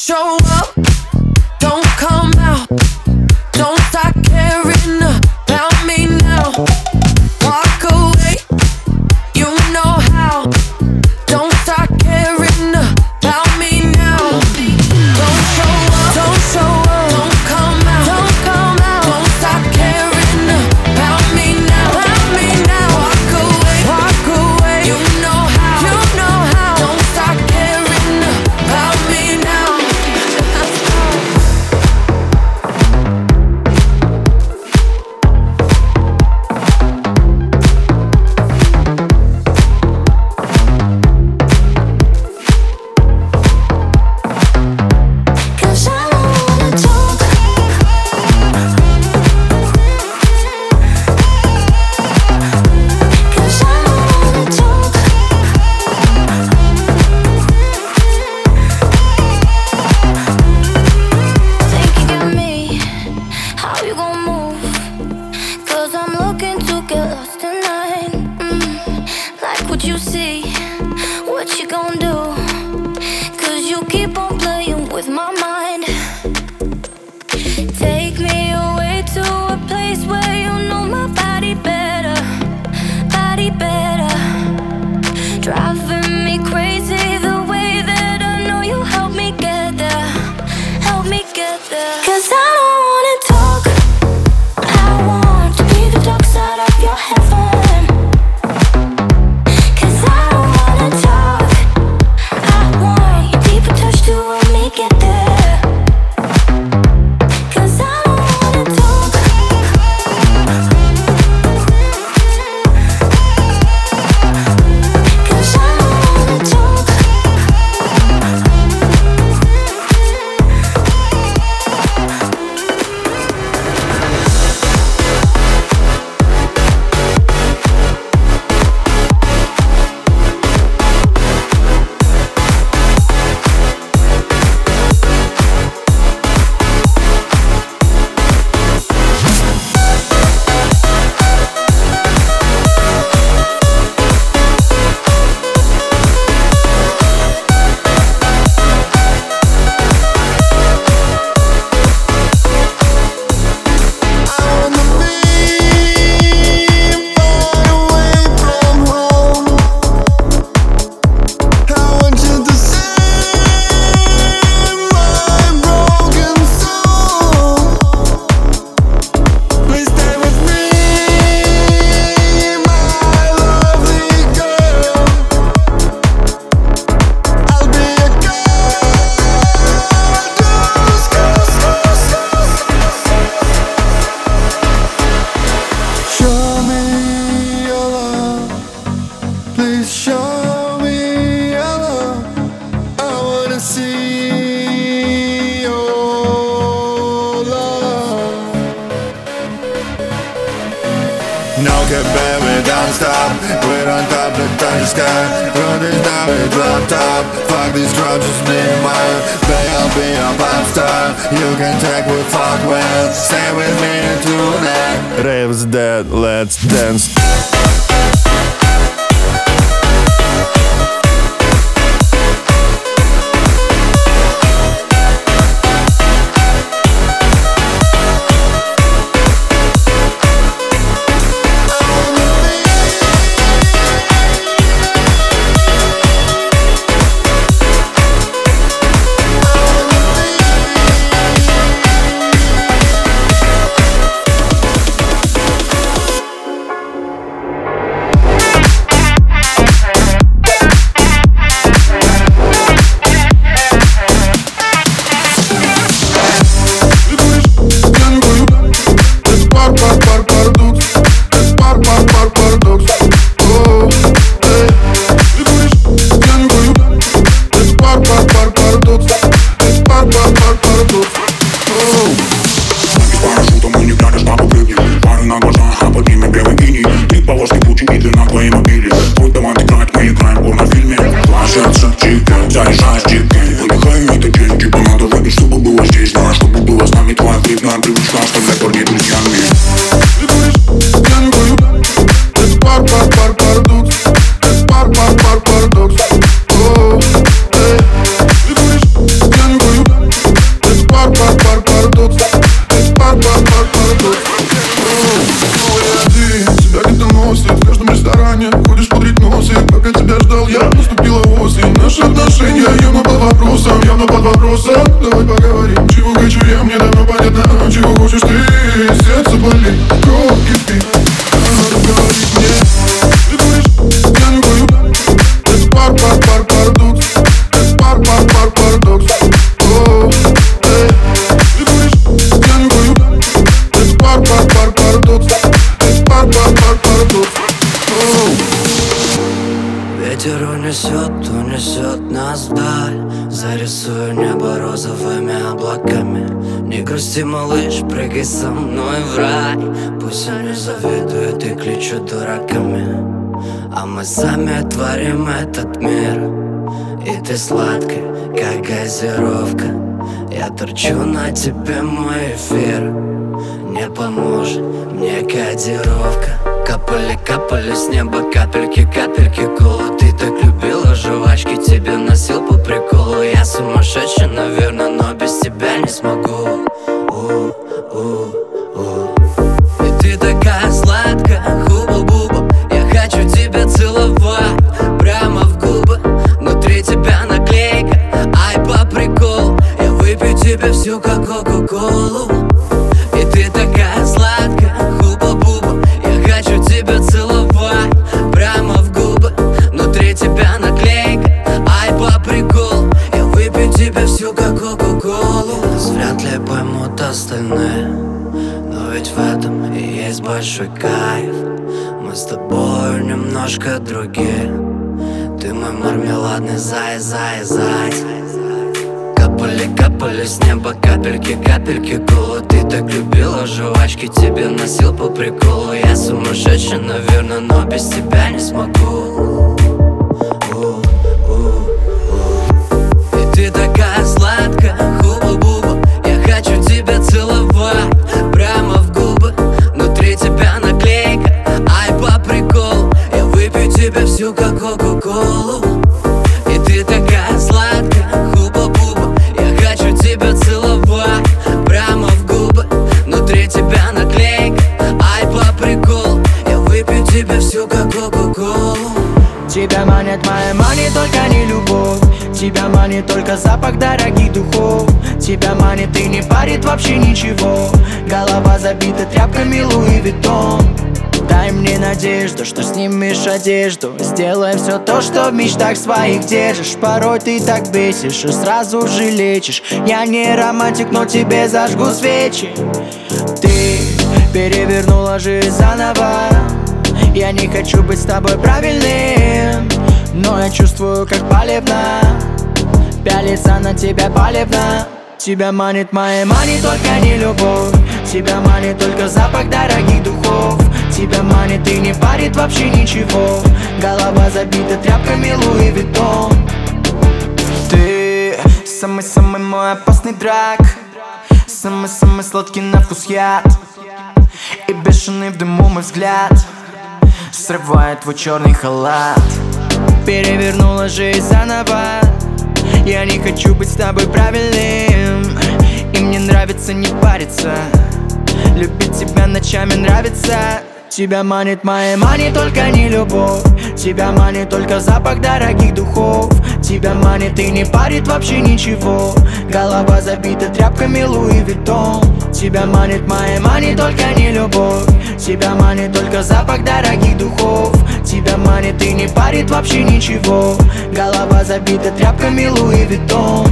show No que baby don't stop We're on top the touch sky Run this down with drop top Fuck these drugs just and mine Baby I'll be a pop star. You can take with fuck with Stay with me tonight Rave's dead, let's dance время тебя ждал я. Наступила осень, наши отношения явно под вопросом Явно под вопросом, давай поговорим Чего хочу я, мне давно понятно а Чего хочешь ты, сердце болит Кровь кипит, говори мне. Грусти, малыш, прыгай со мной в рай. Пусть они завидуют и кличут дураками. А мы сами творим этот мир. И ты сладкая, как газировка. Я торчу на тебе мой эфир. Не поможет мне кодировка. Капали, капали с неба капельки, капельки кола Ты так любила жвачки, тебе носил приколу Я сумасшедший, наверное, но без тебя не смогу. И ты такая сладкая, хуба-буба Я хочу тебя целовать прямо в губы. Внутри тебя наклейка, ай по приколу. Я выпью тебе всю как кока-колу поймут остальные ведь в этом и есть большой кайф. Мы с тобой немножко другие. Ты мой мармеладный зай, зай, зай. Капали, капали с неба капельки, капельки кола Ты так любила жвачки, тебе носил по приколу. Я сумасшедший, наверное, но без тебя не смогу Тебя манит моя манит только не любовь Тебя манит только запах дорогих духов Тебя манит и не парит вообще ничего Голова забита тряпками Louis Vuitton Дай мне надежду, что снимешь одежду Сделай все то, что в мечтах своих держишь Порой ты так бесишь и сразу же лечишь Я не романтик, но тебе зажгу свечи Ты перевернула жизнь заново Я не хочу быть с тобой правильным Но я чувствую, как палевно Пялится на тебя палевно Тебя манит моя манит только не любовь Тебя манит только запах дорогих духов. Тебя манит и не парит вообще ничего Голова забита тряпками Луи Виттон Ты самый-самый мой опасный драк Самый-самый сладкий на вкус яд. И бешеный в дыму мой взгляд Срывает твой черный халат. Перевернула жизнь заново. Я не хочу быть с тобой правильным. И мне нравится не париться. Любить тебя ночами нравится. Тебя манит моя мани, только не любовь. Тебя манит только запах дорогих духов Тебя манит и не парит вообще ничего. Голова забита тряпками Луи Виттон. Тебя манит моя мани, только не любовь. Тебя манит только запах дорогих духов. Тебя манит и не парит вообще ничего. Голова забита тряпками Луи Виттон